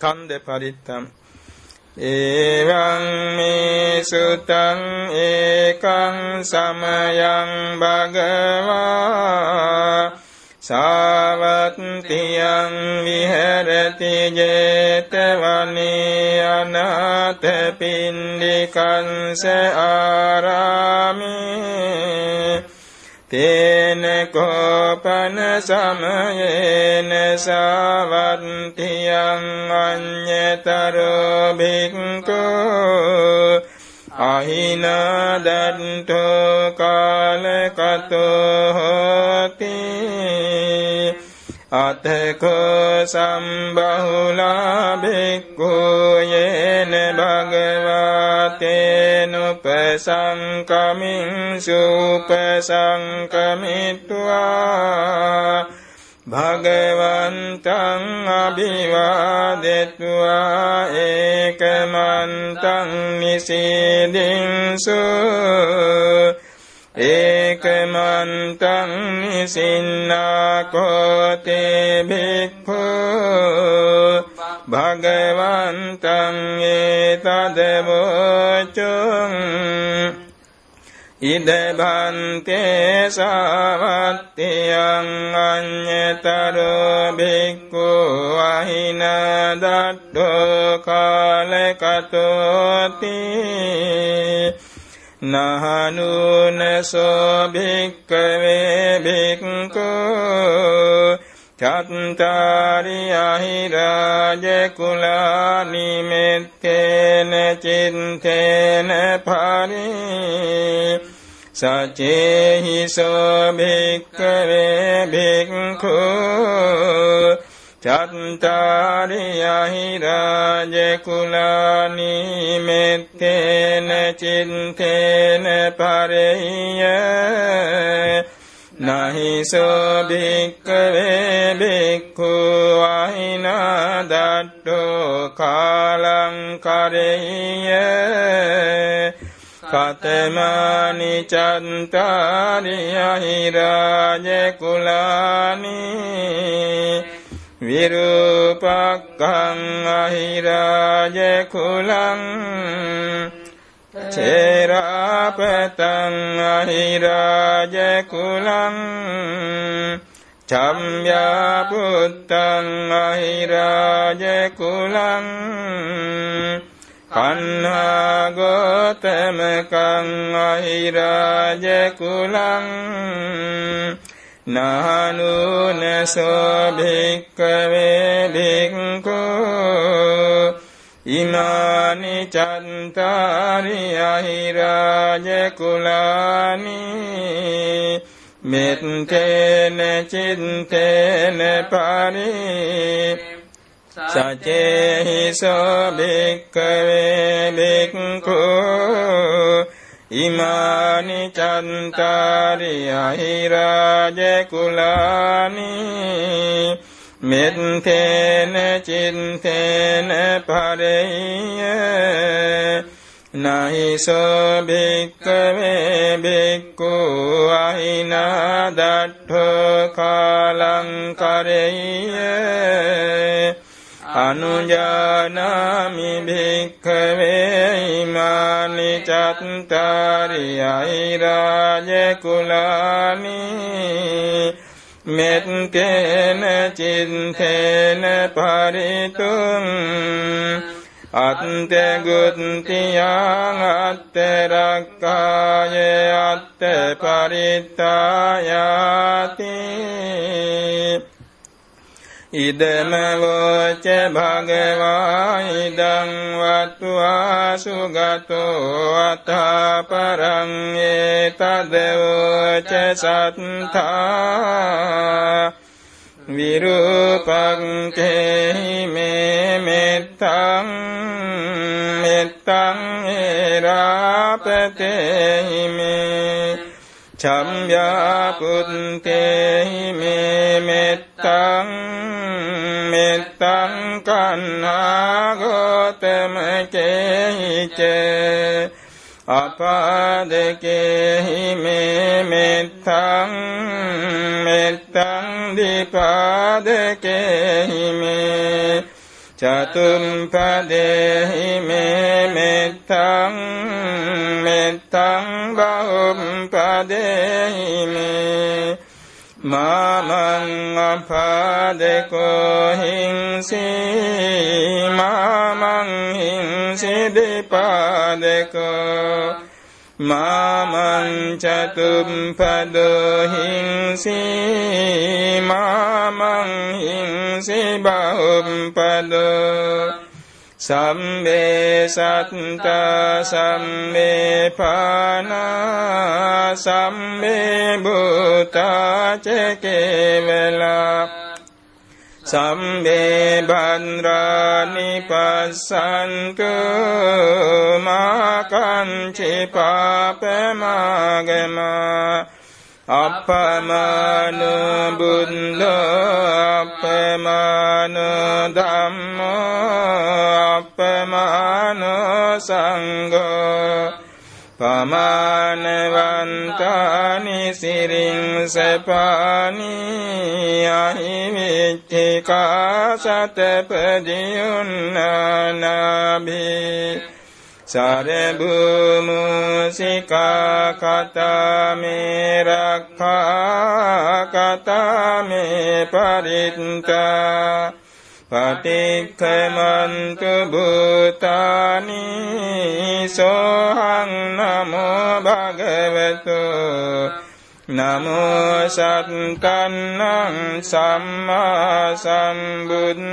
කන්ද පරිත්තම්. එවං මේ සුතං ඒකං සමයං භගවා. සාවත්තියං විහෙරති 제තවනේ අනාථ පින්ඩිකංස ආරාමේ. තේන කෝපන සමයේන සාවත්තියං අඤ්ඤතරෝ භික්ඛු අහිනදන්තෝ කාලකතෝ හෝති අතකෝ සම්බහුලා භික්ඛුයේන භගවතේනුපසංකමින් සුපසංකමිත්වා භගවන්තං අභිවාදෙත්වා ඒකමන්තං නිසීදින්සු ඒකමන්තං නිසින්නාකෝතේ භික්ඛු භගවන්තං ඒතදවෝචුං ඉදබන්තේ සවත්තියං අඤ්ඤතරෝ භික්ඛු අහින දට්ඨෝ කාලකතෝති නහනුනසෝ භික්ඛවේ භික්ඛු චත්තාරි අහිරාජ කුලානි මෙත්තේන චින්තේන පරි සචේහි සෝභික්කවේ භික්ඛු චත්තාරි අහිරාජ කුලානි මෙත්තේන චින්තේන පරෙය්‍ය නහිසෝ භික්කවේ භික්ඛු අහිනා දට්ඨෝ කාලං කරෙය්‍ය කතමානි චන්තාරි අහිරාජ කුලානි විරූපක්ඛං අහිරාජ කුලං චේරාපතං අහිරාජ කුලං චම්යා පුත්තං අහිරාජ කුලං කන්හා ගෝතමකං අහිරාජ කුලං නානුනසෝ භික්කවේ භික්ඛෝ ඉමානි චන්තාරි අහිරාජ කුලානි මෙත්තේන චින්තේන පරි සචේහි සෝභික්කවේ භික්ඛු ඉමානි චන්තාරි අහිරාජ කුලානි මෙත්තේන චින්තේන පරෙය්‍ය නහිසෝ භික්කවේ භික්ඛු අහිනා දට්ඨෝ කාලං කරෙය්‍ය අනුජානාමි භික්ඛවේ ඉමානි චත්තාරි අයිරාජ කුලානි මෙත්තේන චින්තේන පරිතුං අත්තගුත්තියං අත්තරක්කාය අත්ත පරිත්තායාති ඉදම වෝච භගවා ඉදං වත්වා සුගතෝ අතා පරං ඒතදවෝච සත්තා. විරූපං කේහි මේ මෙත්තං මෙත්තං ඒරාපතේහි මේ චම්්‍යාපුත්තේහි මේ මෙත්තං මෙත්තං කන්නාගෝතමකේහිච අපාදකේහි මේ මෙත්තං මෙත්තං දිපාදකේහි මේ චතුම්පදේහි මේ මෙත්තං මෙත්තං බහුම් පදේහි මේ මාමං අපාදකෝ හිංසී මාමං හිංසි දෙපාදකෝ මාමං චතුම්පදෝ හිංසී මාමං හිංසි බහුම්පදෝ සම්මේ සත්ත සම්මේ පානා සම්මේ භූතා චකේවලා සම්මේ බන්රානි පස්සන්තු මාකංචි පාපමාගමා අපමාන බුද්ධ අපමාන ධම්ම පමානවන්තානි සිරින් සපානි අහිමිච්චිකා සතපදියුන්නානාබී සරබුමුසිකා කතාමේ රක්ඛා කතාමේ පරිත්තා පටික්ඛමන්තු භූතානි සෝහං නමෝ භගවතු නමෝ සත්කන්නං සම්මා සම්බුද්ධානන්තේ